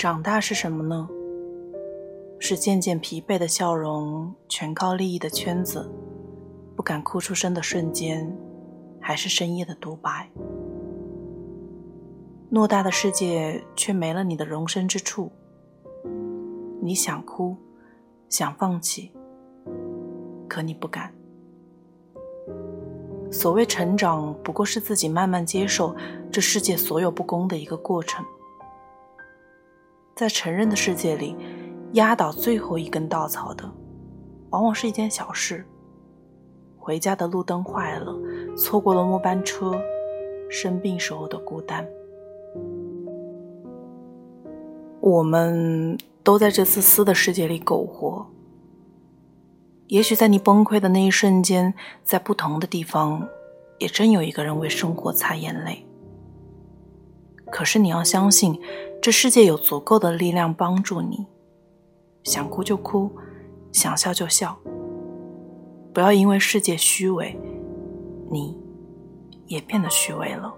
长大是什么呢？是渐渐疲惫的笑容，全靠利益的圈子，不敢哭出声的瞬间，还是深夜的独白？偌大的世界，却没了你的容身之处。你想哭，想放弃，可你不敢。所谓成长，不过是自己慢慢接受这世界所有不公的一个过程。在成人的世界里，压倒最后一根稻草的，往往是一件小事：回家的路灯坏了，错过了末班车，生病时候的孤单。我们都在这自私的世界里苟活。也许在你崩溃的那一瞬间，在不同的地方，也真有一个人为生活擦眼泪。可是你要相信，这世界有足够的力量帮助你。想哭就哭，想笑就笑。不要因为世界虚伪，你也变得虚伪了。